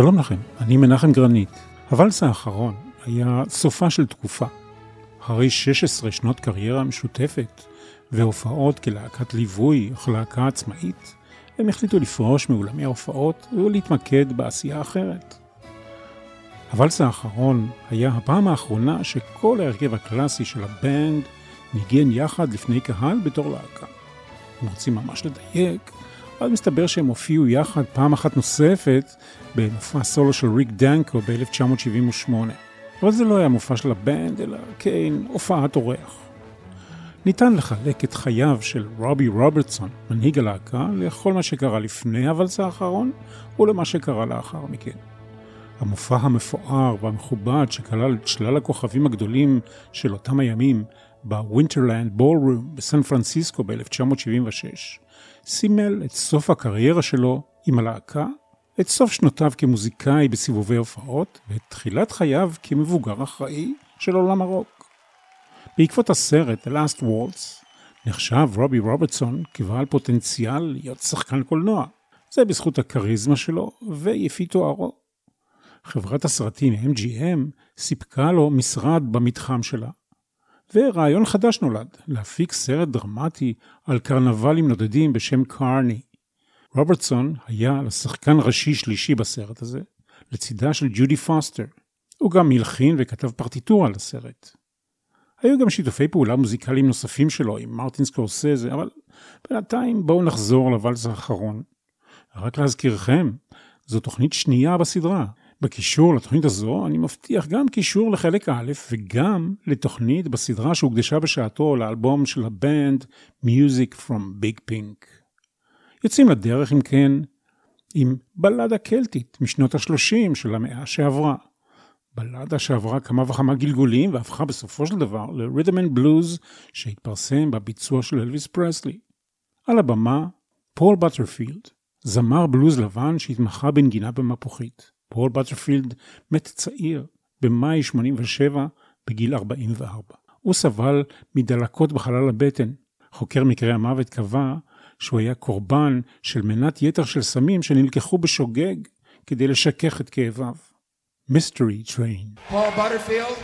שלום לכם, אני מנחם גרנית. הוואלס האחרון היה סופה של תקופה. אחרי 16 שנות קריירה משותפת והופעות כלהקת ליווי אך להקה עצמאית, הם החליטו לפרוש מאולמי ההופעות ולהתמקד בעשייה אחרת. הוואלס האחרון היה הפעם האחרונה שכל ההרכב הקלאסי של הבנד ניגן יחד לפני קהל בתור להקה. אם רוצים ממש לדייק, אז מסתבר שהם הופיעו יחד פעם אחת נוספת במופע סולו של ריק דנקו ב-1978. אבל זה לא היה מופע של הבנד, אלא כן הופעת אורח. ניתן לחלק את חייו של רובי רוברטסון, מנהיג הלהקה, לכל מה שקרה לפני הוואלס האחרון ולמה שקרה לאחר מכן. המופע המפואר והמכובד שכלל את שלל הכוכבים הגדולים של אותם הימים בווינטרלנד בולרום בסן פרנסיסקו ב-1976, סימל את סוף הקריירה שלו עם הלהקה, את סוף שנותיו כמוזיקאי בסיבובי הופעות, ואת תחילת חייו כמבוגר אחראי של עולם הרוק. בעקבות הסרט The Last Waltz, נחשב רובי רוברטסון כבעל פוטנציאל להיות שחקן קולנוע. זה בזכות הכריזמה שלו ויפי תוארו. חברת הסרטים MGM סיפקה לו משרד במתחם שלה. ורעיון חדש נולד, להפיק סרט דרמטי על קרנבלים נודדים בשם קארני. רוברטסון היה לשחקן ראשי שלישי בסרט הזה, לצידה של ג'ודי פוסטר. הוא גם מלחין וכתב פרטיטורה לסרט. היו גם שיתופי פעולה מוזיקליים נוספים שלו עם מרטין סקורסזה, אבל בינתיים בואו נחזור לוואלס האחרון. רק להזכירכם, זו תוכנית שנייה בסדרה, בקישור לתוכנית הזו אני מבטיח גם קישור לחלק א' וגם לתוכנית בסדרה שהוקדשה בשעתו לאלבום של הבנד Music from Big Pink. יוצאים לדרך אם כן עם בלדה קלטית משנות ה-30 של המאה שעברה. בלדה שעברה כמה וכמה גלגולים והפכה בסופו של דבר ל-Rhythm and Blues שהתפרסם בביצוע של אלוויס פרסלי. על הבמה פול בטרפילד, זמר בלוז לבן שהתמחה בנגינה במפוחית. פול בטרפילד מת צעיר במאי 87 בגיל 44. הוא סבל מדלקות בחלל הבטן. חוקר מקרי המוות קבע שהוא היה קורבן של מנת יתר של סמים שנלקחו בשוגג כדי לשכך את כאביו. Mystery Train. פול בטרפילד?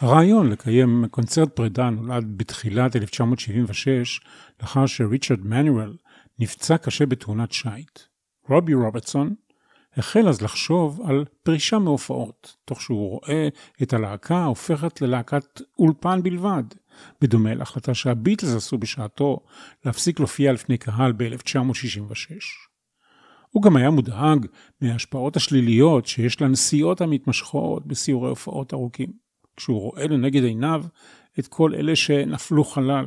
הרעיון לקיים קונצרט פרידה נולד בתחילת 1976, לאחר שריצ'רד מנואל נפצע קשה בתאונת שיט. רובי רוברטסון החל אז לחשוב על פרישה מהופעות, תוך שהוא רואה את הלהקה הופכת ללהקת אולפן בלבד, בדומה להחלטה שהביטלס עשו בשעתו להפסיק להופיע לפני קהל ב-1966. הוא גם היה מודאג מההשפעות השליליות שיש לנסיעות המתמשכות בסיורי הופעות ארוכים, כשהוא רואה לנגד עיניו את כל אלה שנפלו חלל,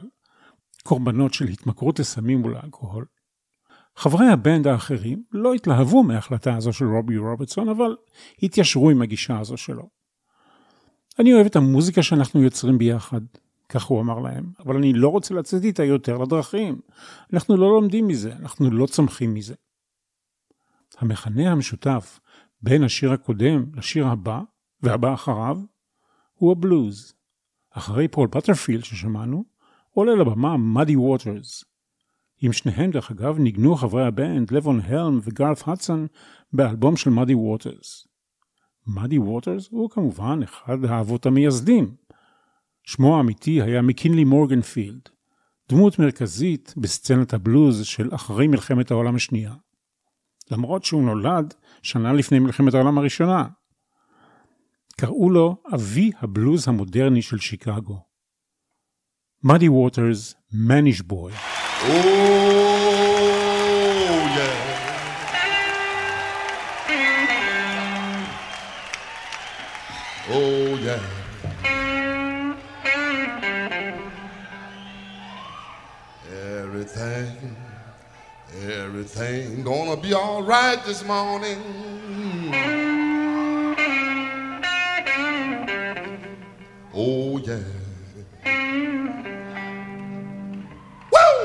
קורבנות של התמכרות לסמים ולאלכוהול. חברי הבנד האחרים לא התלהבו מההחלטה הזו של רובי רוברטסון, אבל התיישרו עם הגישה הזו שלו. אני אוהב את המוזיקה שאנחנו יוצרים ביחד, כך הוא אמר להם, אבל אני לא רוצה לצאת איתה יותר לדרכים. אנחנו לא לומדים מזה, אנחנו לא צומחים מזה. המכנה המשותף בין השיר הקודם לשיר הבא, והבא אחריו, הוא הבלוז. אחרי פול בטרפילד ששמענו, עולה לבמה מאדי ווטרס. עם שניהם דרך אגב ניגנו חברי הבנד לבון הלם וגארת הדסון באלבום של מאדי ווטרס. מאדי ווטרס הוא כמובן אחד האבות המייסדים. שמו האמיתי היה מקינלי מורגנפילד, דמות מרכזית בסצנת הבלוז של אחרי מלחמת העולם השנייה. למרות שהוא נולד שנה לפני מלחמת העולם הראשונה. קראו לו אבי הבלוז המודרני של שיקגו. מאדי ווטרס, מניש בוי. Oh, yeah. Oh, yeah. Everything, everything gonna be all right this morning. Oh, yeah. Woo!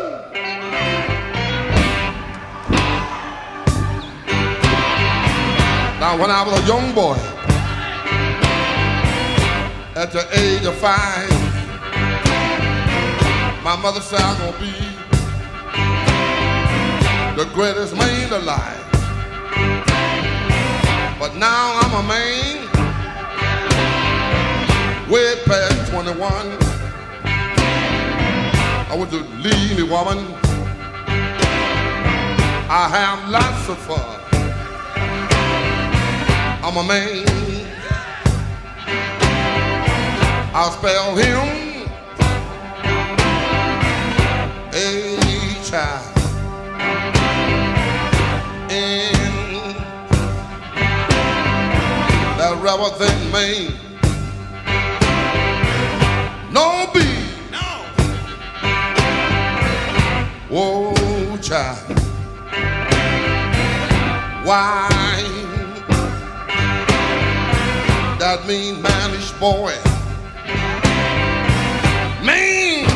Now, when I was a young boy, at the age of five, my mother said I'm gonna be the greatest man alive. But now I'm a man, way past 21. I want to leave me, woman. I have lots of fun. I'm a man. I'll spell him a child. In that rubber thing man. Why? that mean manish boy. Man,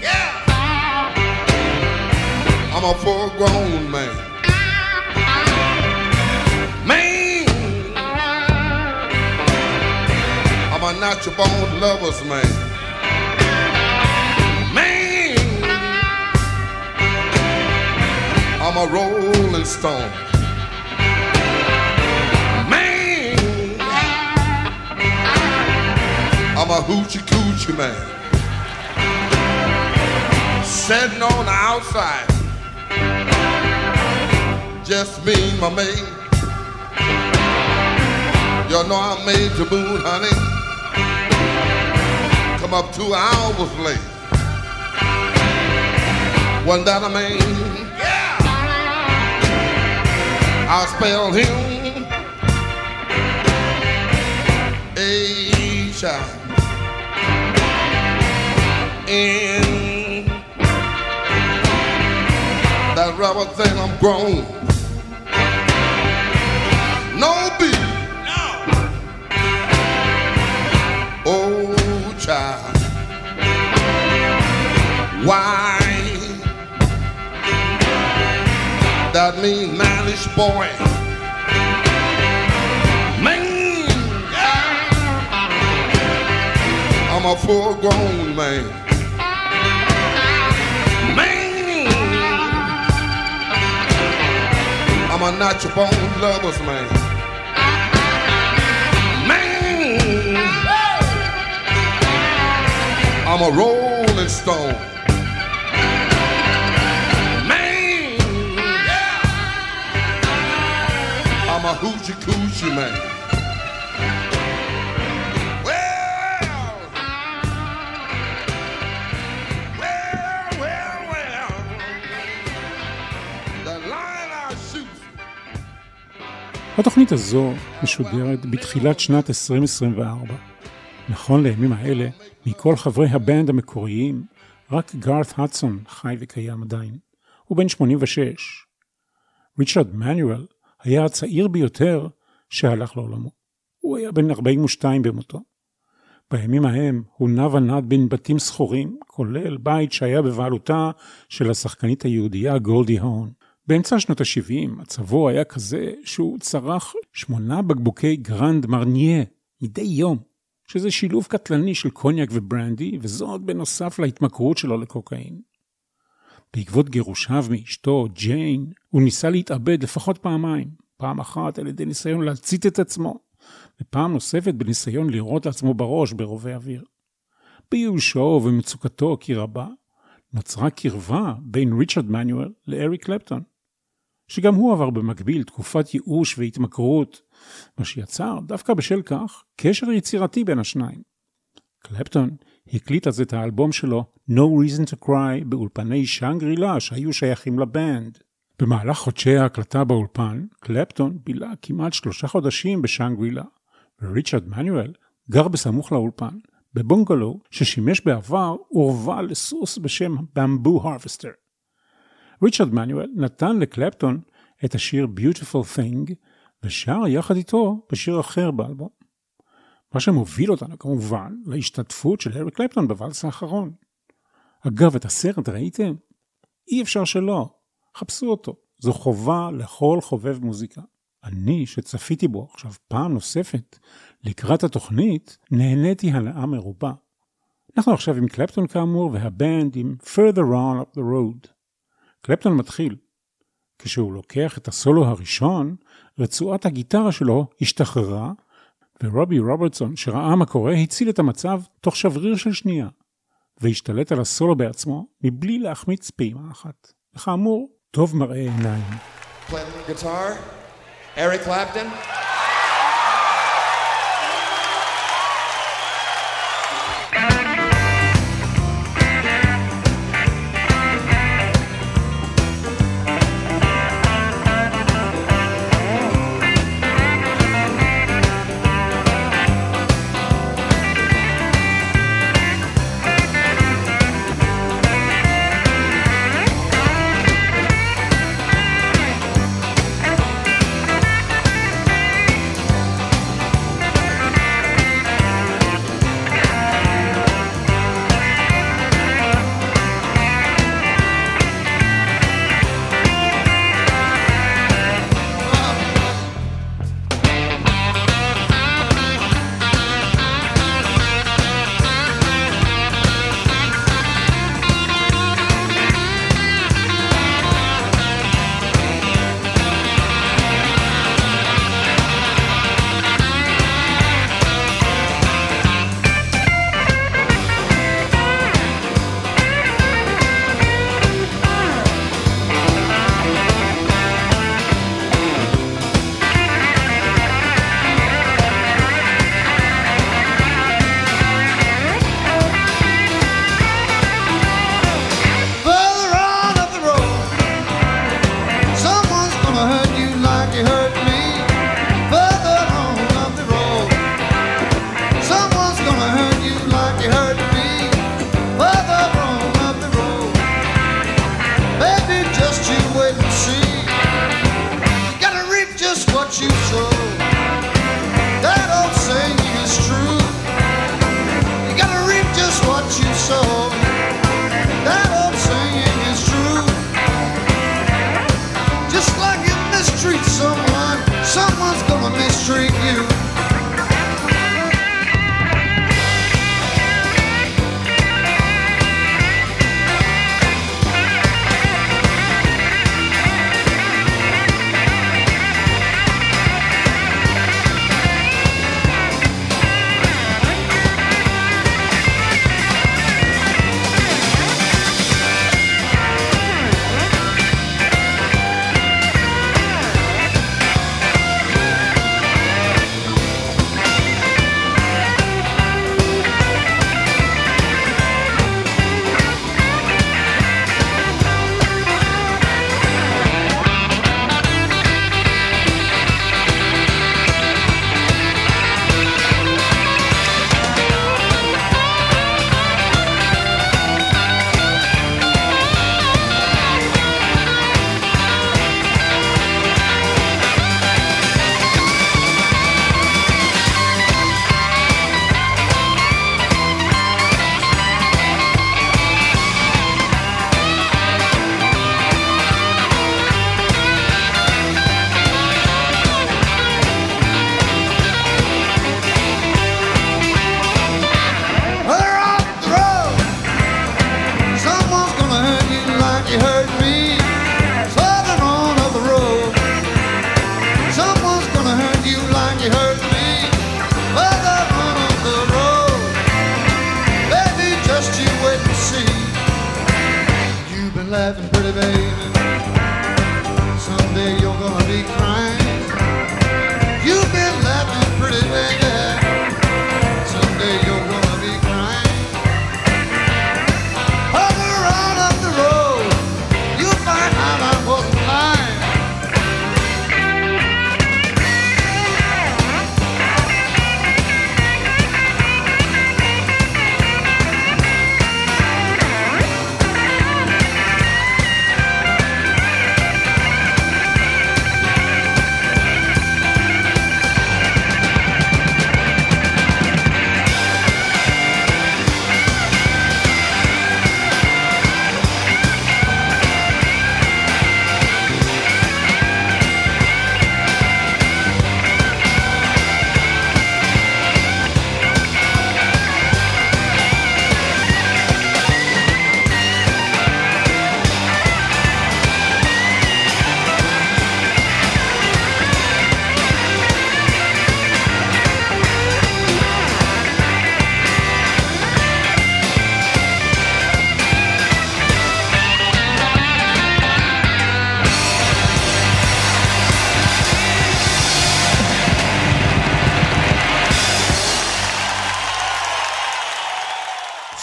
yeah. I'm a full grown man. I'm a natural born lover's man. Man, I'm a rolling stone. I'm a hoochie coochie man. Sitting on the outside. Just me and my maid. You know I made the moon, honey. Come up two hours late. Wasn't that a man? Yeah. I spell him a child in that rubber thing I'm grown. No beat. No. Oh, child. Why? That mean manish boy. I'm a full grown man. I'm a natural born lover's man. Man, I'm a rolling stone. Man. I'm a hoochie coochie man. התוכנית הזו משודרת בתחילת שנת 2024. נכון לימים האלה, מכל חברי הבנד המקוריים, רק גארת הדסון חי וקיים עדיין. הוא בן 86. ריצ'רד מנואל היה הצעיר ביותר שהלך לעולמו. הוא היה בן 42 במותו. בימים ההם הוא נע ונד בין בתים שכורים, כולל בית שהיה בבעלותה של השחקנית היהודייה גולדי הון. באמצע שנות ה-70 מצבו היה כזה שהוא צרך שמונה בקבוקי גרנד מרניה מדי יום, שזה שילוב קטלני של קוניאק וברנדי, וזאת בנוסף להתמכרות שלו לקוקאין. בעקבות גירושיו מאשתו, ג'יין, הוא ניסה להתאבד לפחות פעמיים, פעם אחת על ידי ניסיון להצית את עצמו, ופעם נוספת בניסיון לירות לעצמו בראש ברובה אוויר. בייאושו ומצוקתו כי רבה, נוצרה קרבה בין ריצ'רד מנואל לאריק קלפטון, שגם הוא עבר במקביל תקופת ייאוש והתמכרות, מה שיצר, דווקא בשל כך, קשר יצירתי בין השניים. קלפטון הקליט אז את האלבום שלו No Reason to Cry באולפני שאנגרילה שהיו שייכים לבנד. במהלך חודשי ההקלטה באולפן, קלפטון בילה כמעט שלושה חודשים בשאנגרילה, וריצ'רד מנואל גר בסמוך לאולפן, בבונגלו ששימש בעבר עורבה לסוס בשם במבו הרפסטר. ריצ'רד מנואל נתן לקלפטון את השיר Beautiful Thing ושר יחד איתו בשיר אחר באלבום. מה שמוביל אותנו כמובן להשתתפות של הארי קלפטון בוואלס האחרון. אגב, את הסרט ראיתם? אי אפשר שלא. חפשו אותו. זו חובה לכל חובב מוזיקה. אני, שצפיתי בו עכשיו פעם נוספת לקראת התוכנית, נהניתי הנאה מרובה. אנחנו עכשיו עם קלפטון כאמור, והבנד עם Further On Up the Road. קלפטון מתחיל. כשהוא לוקח את הסולו הראשון, רצועת הגיטרה שלו השתחררה, ורובי רוברטסון, שראה מה קורה, הציל את המצב תוך שבריר של שנייה, והשתלט על הסולו בעצמו, מבלי להחמיץ פעימה אחת. וכאמור, טוב מראה עיניים. Playing guitar, Eric Clapton.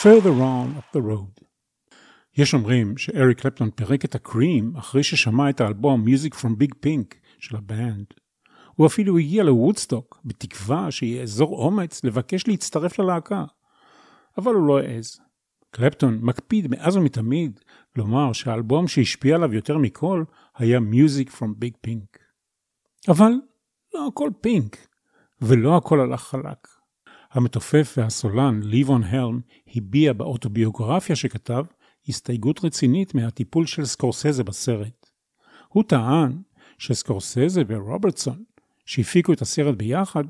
Further on up the road. יש אומרים שאריק קלפטון פירק את הקרים אחרי ששמע את האלבום Music from Big Pink של הבנד. הוא אפילו הגיע לוודסטוק בתקווה שיאזור אומץ לבקש להצטרף ללהקה. אבל הוא לא העז. קלפטון מקפיד מאז ומתמיד לומר שהאלבום שהשפיע עליו יותר מכל היה Music from Big Pink. אבל לא הכל פינק, ולא הכל הלך חלק. המתופף והסולן ליבון הלם הביע באוטוביוגרפיה שכתב הסתייגות רצינית מהטיפול של סקורסזה בסרט. הוא טען שסקורסזה ורוברטסון, שהפיקו את הסרט ביחד,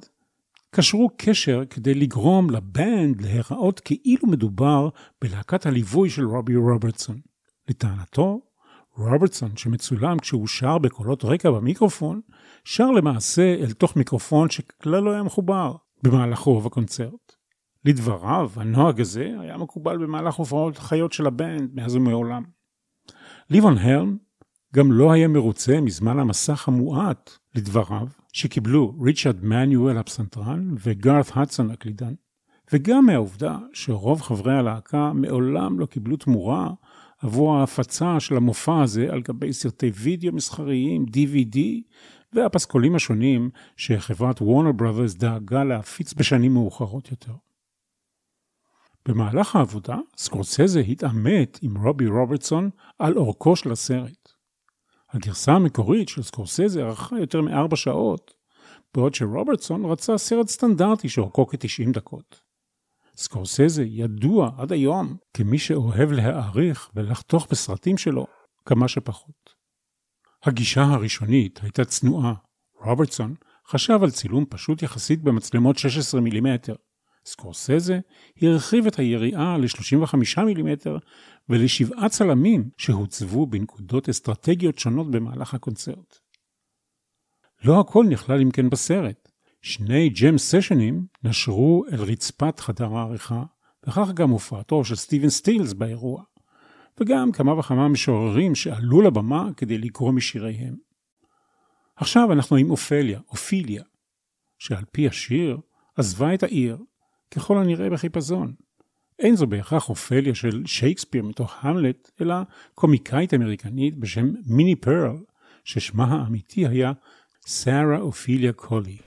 קשרו קשר כדי לגרום לבנד להיראות כאילו מדובר בלהקת הליווי של רובי רוברטסון. לטענתו, רוברטסון, שמצולם כשהוא שר בקולות רקע במיקרופון, שר למעשה אל תוך מיקרופון שכלל לא היה מחובר במהלך רוב הקונצרט. לדבריו, הנוהג הזה היה מקובל במהלך הופעות חיות של הבנד מאז ומעולם. ליבון הרם גם לא היה מרוצה מזמן המסך המועט, לדבריו, שקיבלו ריצ'רד מנואל הפסנתרן וגארת הדסון הקלידן, וגם מהעובדה שרוב חברי הלהקה מעולם לא קיבלו תמורה עבור ההפצה של המופע הזה על גבי סרטי וידאו מסחריים, DVD, והפסקולים השונים שחברת וורנר בראדרס דאגה להפיץ בשנים מאוחרות יותר. במהלך העבודה, סקורסזה התעמת עם רובי רוברטסון על אורכו של הסרט. הגרסה המקורית של סקורסזה ארכה יותר מארבע שעות, בעוד שרוברטסון רצה סרט סטנדרטי שאורכו כ-90 דקות. סקורסזה ידוע עד היום כמי שאוהב להעריך ולחתוך בסרטים שלו כמה שפחות. הגישה הראשונית הייתה צנועה. רוברטסון חשב על צילום פשוט יחסית במצלמות 16 מילימטר. סקורסזה הרחיב את היריעה ל-35 מילימטר ולשבעה צלמים שהוצבו בנקודות אסטרטגיות שונות במהלך הקונצרט. לא הכל נכלל אם כן בסרט. שני ג'ם סשנים נשרו אל רצפת חדר העריכה, וכך גם הופעתו של סטיבן סטילס באירוע, וגם כמה וכמה משוררים שעלו לבמה כדי לקרוא משיריהם. עכשיו אנחנו עם אופליה, אופיליה, שעל פי השיר עזבה את העיר, ככל הנראה בחיפזון. אין זו בהכרח אופליה של שייקספיר מתוך המלט, אלא קומיקאית אמריקנית בשם מיני פרל, ששמה האמיתי היה סארה אופיליה קולי.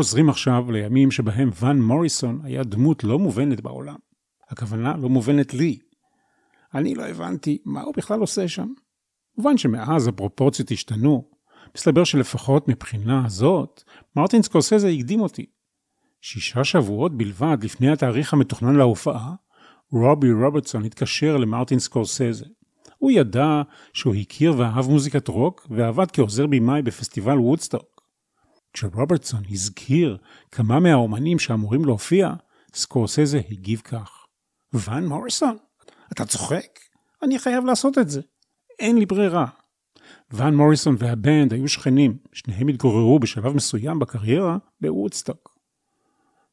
חוזרים עכשיו לימים שבהם ואן מוריסון היה דמות לא מובנת בעולם. הכוונה לא מובנת לי. אני לא הבנתי מה הוא בכלל עושה שם. מובן שמאז הפרופורציות השתנו. מסתבר שלפחות מבחינה הזאת, מרטין סקורסזה הקדים אותי. שישה שבועות בלבד לפני התאריך המתוכנן להופעה, רובי רוברטסון התקשר למרטין סקורסזה. הוא ידע שהוא הכיר ואהב מוזיקת רוק ועבד כעוזר במאי בפסטיבל וודסטוק. כשרוברטסון הזכיר כמה מהאומנים שאמורים להופיע, סקורסזה הגיב כך: ואן מוריסון, אתה צוחק? אני חייב לעשות את זה. אין לי ברירה. ואן מוריסון והבנד היו שכנים, שניהם התגוררו בשלב מסוים בקריירה בוודסטוק.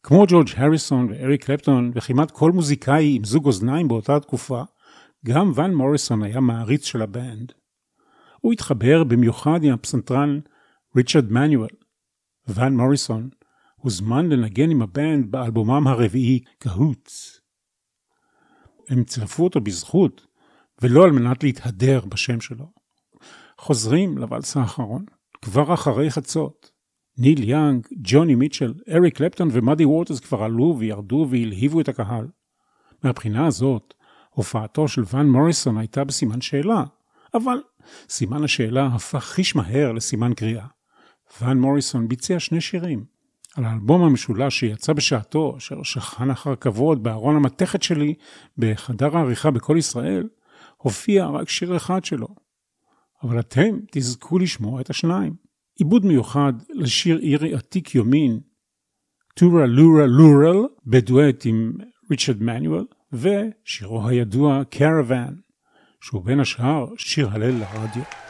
כמו ג'ורג' הריסון ואריק קלפטון וכמעט כל מוזיקאי עם זוג אוזניים באותה תקופה, גם ואן מוריסון היה מעריץ של הבנד. הוא התחבר במיוחד עם הפסנתרן ריצ'רד מנואל. ואן מוריסון הוזמן לנגן עם הבנד באלבומם הרביעי Cahoots. הם צירפו אותו בזכות, ולא על מנת להתהדר בשם שלו. חוזרים לוואלס האחרון, כבר אחרי חצות. ניל יאנג, ג'וני מיטשל, אריק קלפטון ומאדי ווטרס כבר עלו וירדו והלהיבו את הקהל. מהבחינה הזאת, הופעתו של ואן מוריסון הייתה בסימן שאלה, אבל סימן השאלה הפך חיש מהר לסימן קריאה. ואן מוריסון ביצע שני שירים. על האלבום המשולש שיצא בשעתו, אשר שכן אחר כבוד בארון המתכת שלי בחדר העריכה בכל ישראל, הופיע רק שיר אחד שלו. אבל אתם תזכו לשמוע את השניים. עיבוד מיוחד לשיר אירי עתיק יומין, טורה לורה לורל, בדואט עם ריצ'רד מנואל, ושירו הידוע קרוון, שהוא בין השאר שיר הלל לרדיו.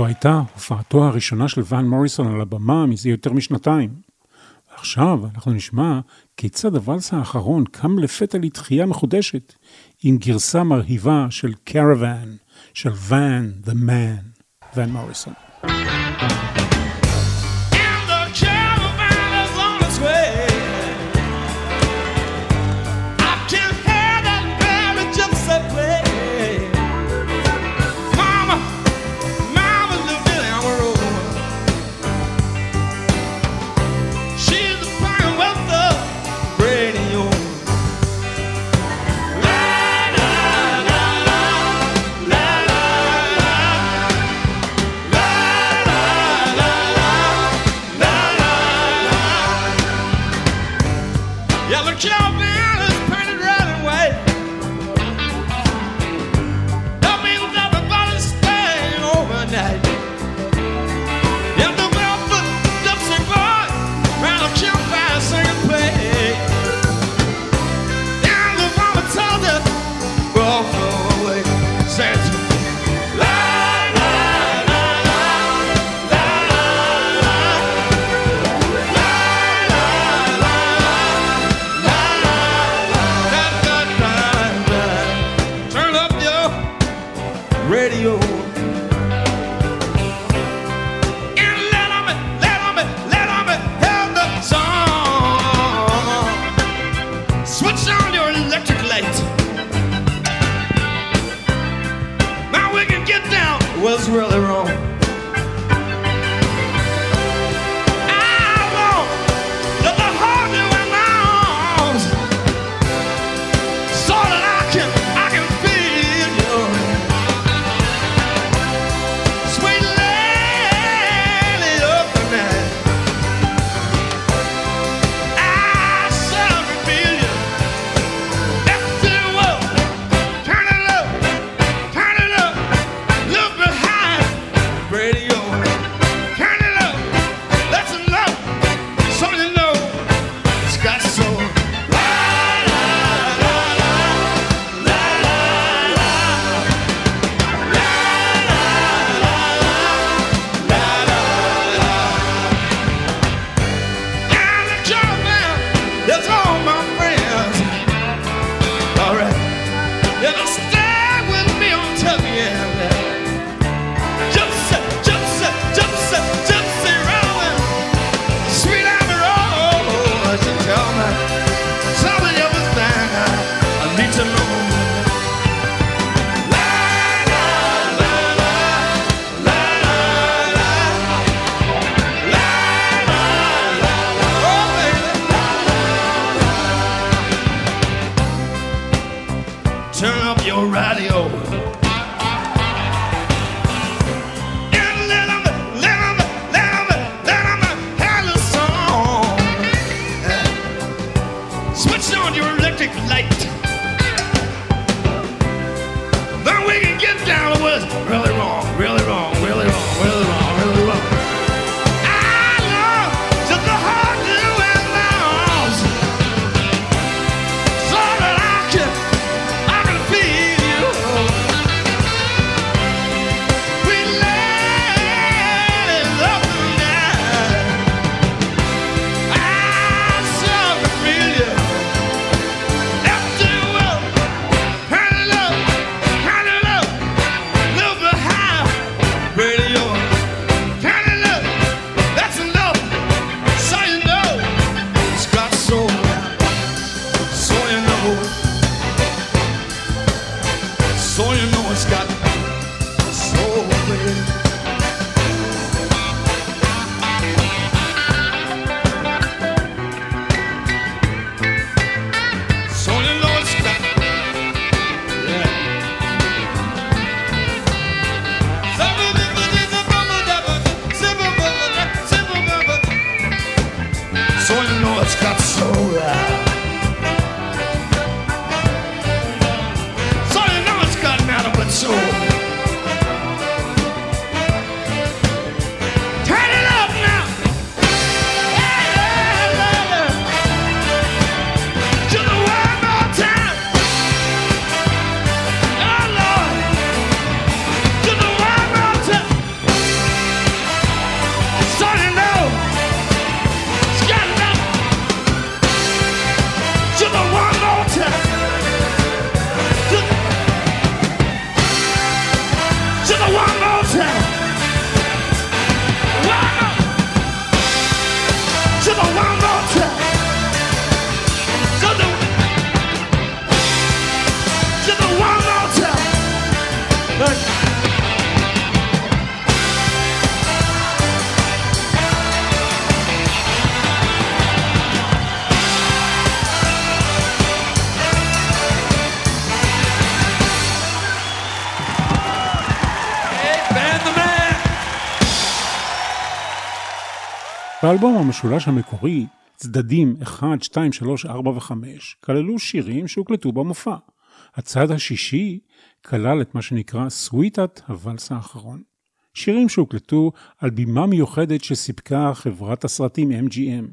זו הייתה הופעתו הראשונה של ון מוריסון על הבמה מזה יותר משנתיים. עכשיו אנחנו נשמע כיצד הוואלס האחרון קם לפתע לתחייה מחודשת עם גרסה מרהיבה של קרוואן, של ון, the man, ון מוריסון. Yeah, look out there. in a. באלבום המשולש המקורי, צדדים 1, 2, 3, 4 ו-5 כללו שירים שהוקלטו במופע. הצד השישי כלל את מה שנקרא סוויטת הוואלס האחרון. שירים שהוקלטו על בימה מיוחדת שסיפקה חברת הסרטים MGM.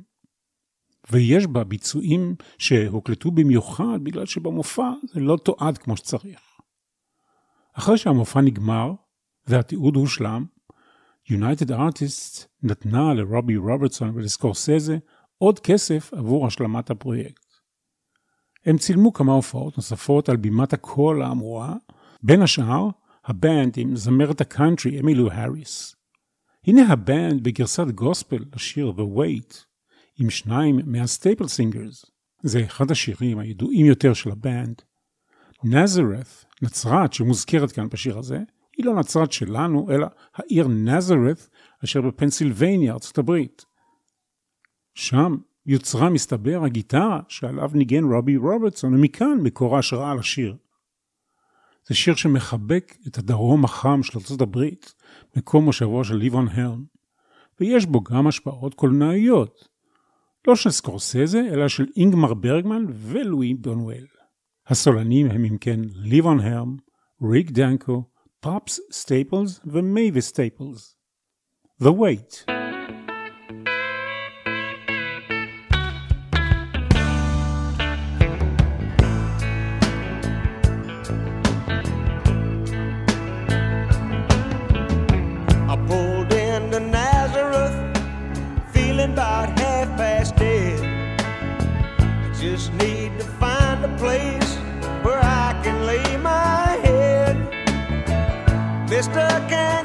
ויש בה ביצועים שהוקלטו במיוחד בגלל שבמופע זה לא תועד כמו שצריך. אחרי שהמופע נגמר והתיעוד הושלם, United Artists נתנה לרובי רוברטסון ולסקורסזה עוד כסף עבור השלמת הפרויקט. הם צילמו כמה הופעות נוספות על בימת הקול האמורה, בין השאר הבנד עם זמרת הקאנטרי אמילו האריס. הנה הבנד בגרסת גוספל לשיר The Weight, עם שניים מהסטייפל סינגרס. זה אחד השירים הידועים יותר של הבנד. נזרת, נצרת שמוזכרת כאן בשיר הזה, היא לא נצרת שלנו, אלא העיר נזרת אשר בפנסילבניה, ארצות הברית. שם יוצרה מסתבר הגיטרה שעליו ניגן רובי רוברטסון, ומכאן מקור ההשראה לשיר. זה שיר שמחבק את הדרום החם של ארצות הברית, מקום מושבו של ליבון הרן, ויש בו גם השפעות קולנועיות, לא של סקורסזה, אלא של אינגמר ברגמן ולואי בונואל. הסולנים הם אם כן ליבון הרם, ריק דנקו, Pops staples the Mavis staples. The weight. Mr. Can.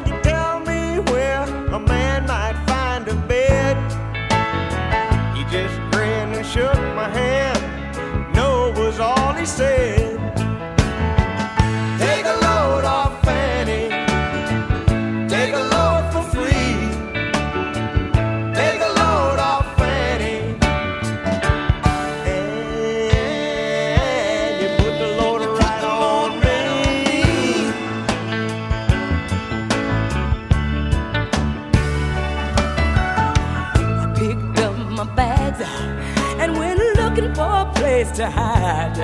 Place to hide.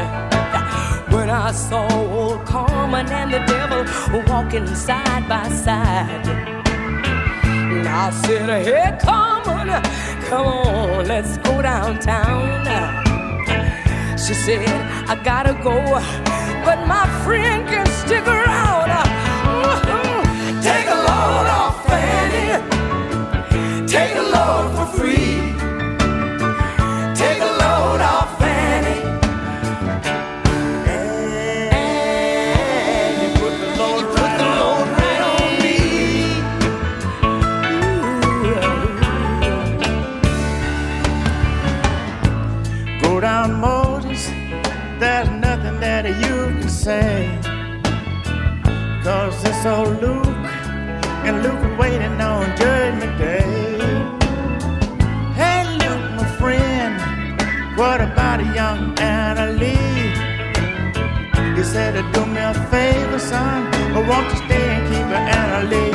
When I saw old Carmen and the devil walking side by side. And I said, Hey, Carmen, come on, let's go downtown. She said, I gotta go, but my friend can stick around. Take a load off, Fanny. Take a load for free. Said, Do me a favor, son, or won't you stay and keep Anna Lee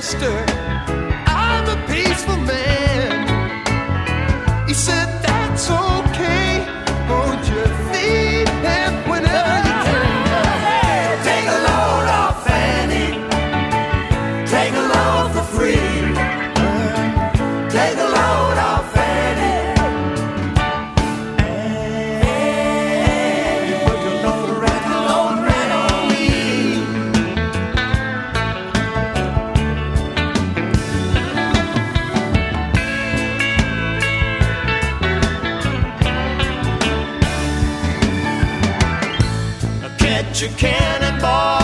I'm a peaceful man. you can and boy.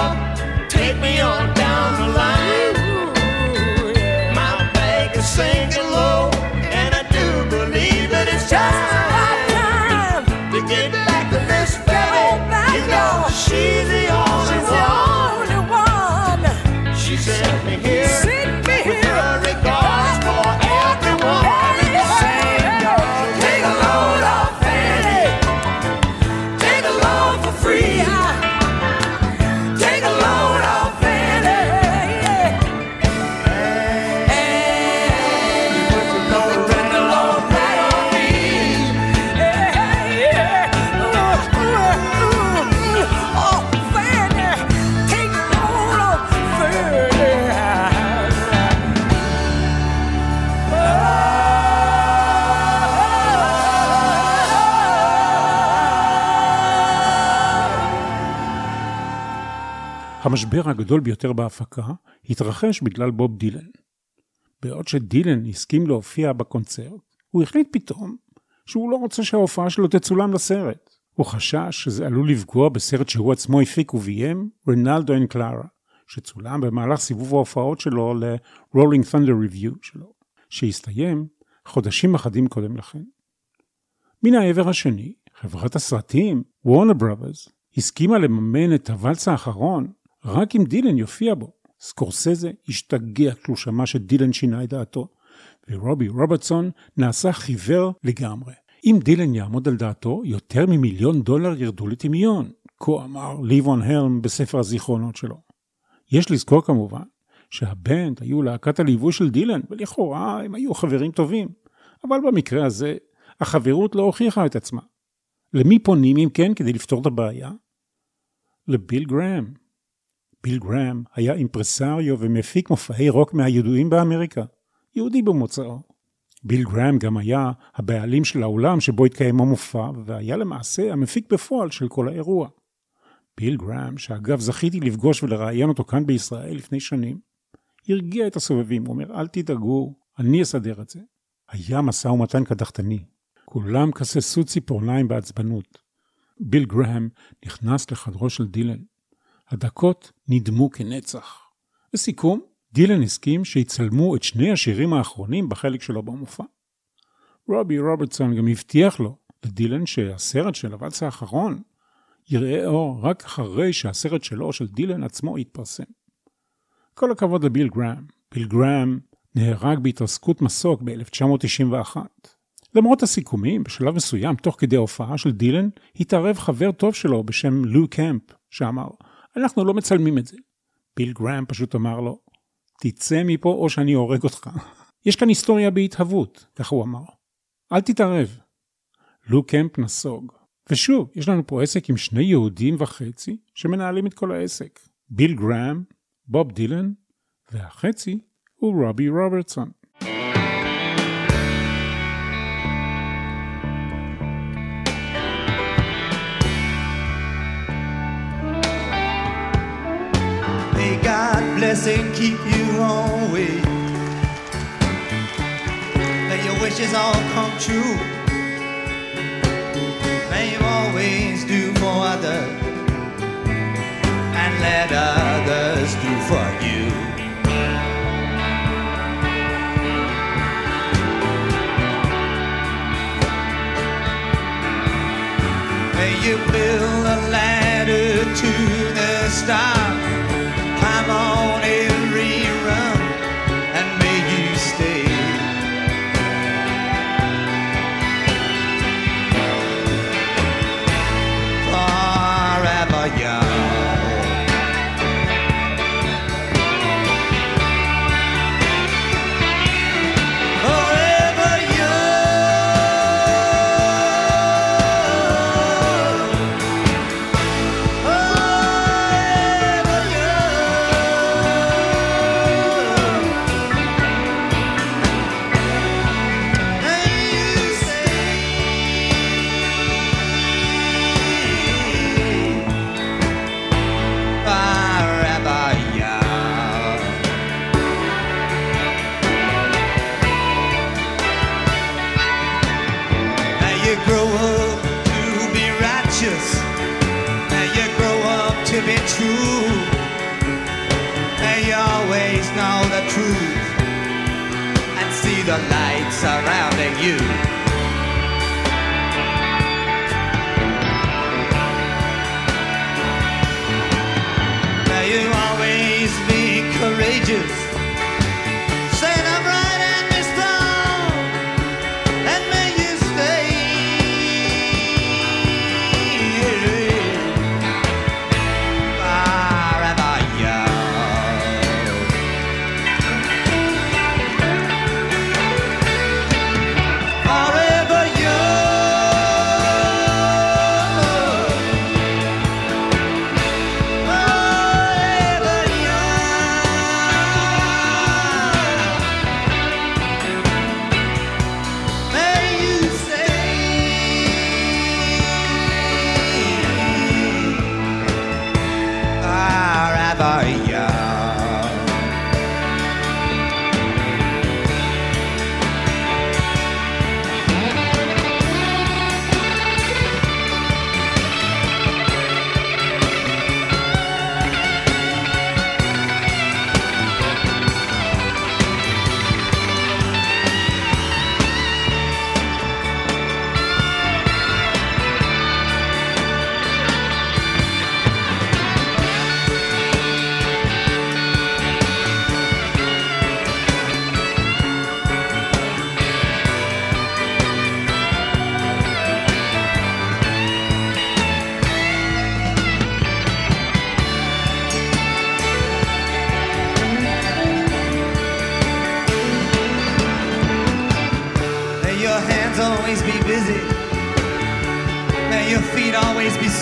המשבר הגדול ביותר בהפקה התרחש בגלל בוב דילן. בעוד שדילן הסכים להופיע בקונצרט, הוא החליט פתאום שהוא לא רוצה שההופעה שלו תצולם לסרט. הוא חשש שזה עלול לפגוע בסרט שהוא עצמו הפיק וביים, Renaldo and Clara, שצולם במהלך סיבוב ההופעות שלו ל- Rolling Thunder Revue שלו, שהסתיים חודשים אחדים קודם לכן. מן העבר השני, חברת הסרטים, וורנר בראדרס, הסכימה לממן את הוואלס האחרון רק אם דילן יופיע בו. סקורסזה השתגע כשהוא שמע שדילן שינה את דעתו, ורובי רוברטסון נעשה חיוור לגמרי. אם דילן יעמוד על דעתו, יותר ממיליון דולר ירדו לטמיון, כה אמר ליבון הרם בספר הזיכרונות שלו. יש לזכור כמובן שהבנד היו להקת הליווי של דילן, ולכאורה הם היו חברים טובים. אבל במקרה הזה, החברות לא הוכיחה את עצמה. למי פונים אם כן כדי לפתור את הבעיה? לביל גראם. ביל גראם היה אימפרסריו ומפיק מופעי רוק מהידועים באמריקה, יהודי במוצאו. ביל גראם גם היה הבעלים של האולם שבו התקיים המופע, והיה למעשה המפיק בפועל של כל האירוע. ביל גראם, שאגב זכיתי לפגוש ולראיין אותו כאן בישראל לפני שנים, הרגיע את הסובבים, אומר, אל תדאגו, אני אסדר את זה. היה משא ומתן קדחתני. כולם כססו ציפורניים בעצבנות. ביל גראם נכנס לחדרו של דילן. הדקות נדמו כנצח. לסיכום, דילן הסכים שיצלמו את שני השירים האחרונים בחלק שלו במופע. רובי רוברטסון גם הבטיח לו, לדילן, שהסרט של הוואלס האחרון יראה אור רק אחרי שהסרט שלו, של דילן עצמו, יתפרסם. כל הכבוד לביל גראם. ביל גראם נהרג בהתרסקות מסוק ב-1991. למרות הסיכומים, בשלב מסוים, תוך כדי ההופעה של דילן, התערב חבר טוב שלו בשם לו קמפ, שאמר, אנחנו לא מצלמים את זה. ביל גראם פשוט אמר לו, תצא מפה או שאני הורג אותך. יש כאן היסטוריה בהתהוות, כך הוא אמר. אל תתערב. לו קמפ נסוג. ושוב, יש לנו פה עסק עם שני יהודים וחצי שמנהלים את כל העסק. ביל גראם, בוב דילן, והחצי הוא רובי רוברטסון. Bless and keep you always. May your wishes all come true. May you always do for others and let others do for you. May you build a ladder to the stars.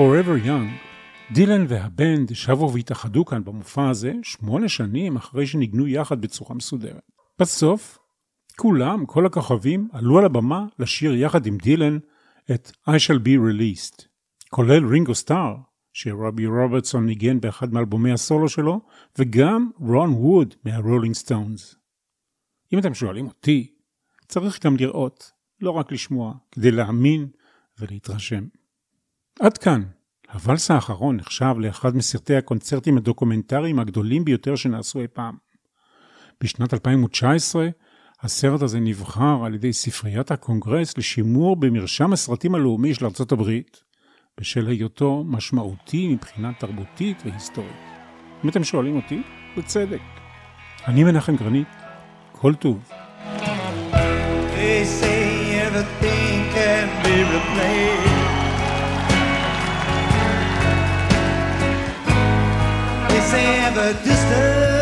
Forever Young, דילן והבנד שבו והתאחדו כאן במופע הזה שמונה שנים אחרי שניגנו יחד בצורה מסודרת. בסוף, כולם, כל הכוכבים, עלו על הבמה לשיר יחד עם דילן את I shall be released, כולל רינגו סטאר, שרובי רוברטסון ניגן באחד מאלבומי הסולו שלו, וגם רון ווד מהרולינג סטונס. אם אתם שואלים אותי, צריך גם לראות, לא רק לשמוע, כדי להאמין ולהתרשם. עד כאן. הוואלס האחרון נחשב לאחד מסרטי הקונצרטים הדוקומנטריים הגדולים ביותר שנעשו אי פעם. בשנת 2019, הסרט הזה נבחר על ידי ספריית הקונגרס לשימור במרשם הסרטים הלאומי של ארצות הברית, בשל היותו משמעותי מבחינה תרבותית והיסטורית. אם אתם שואלים אותי, בצדק. אני מנחם גרנית, כל טוב. They say everything can be replaced. ever distant.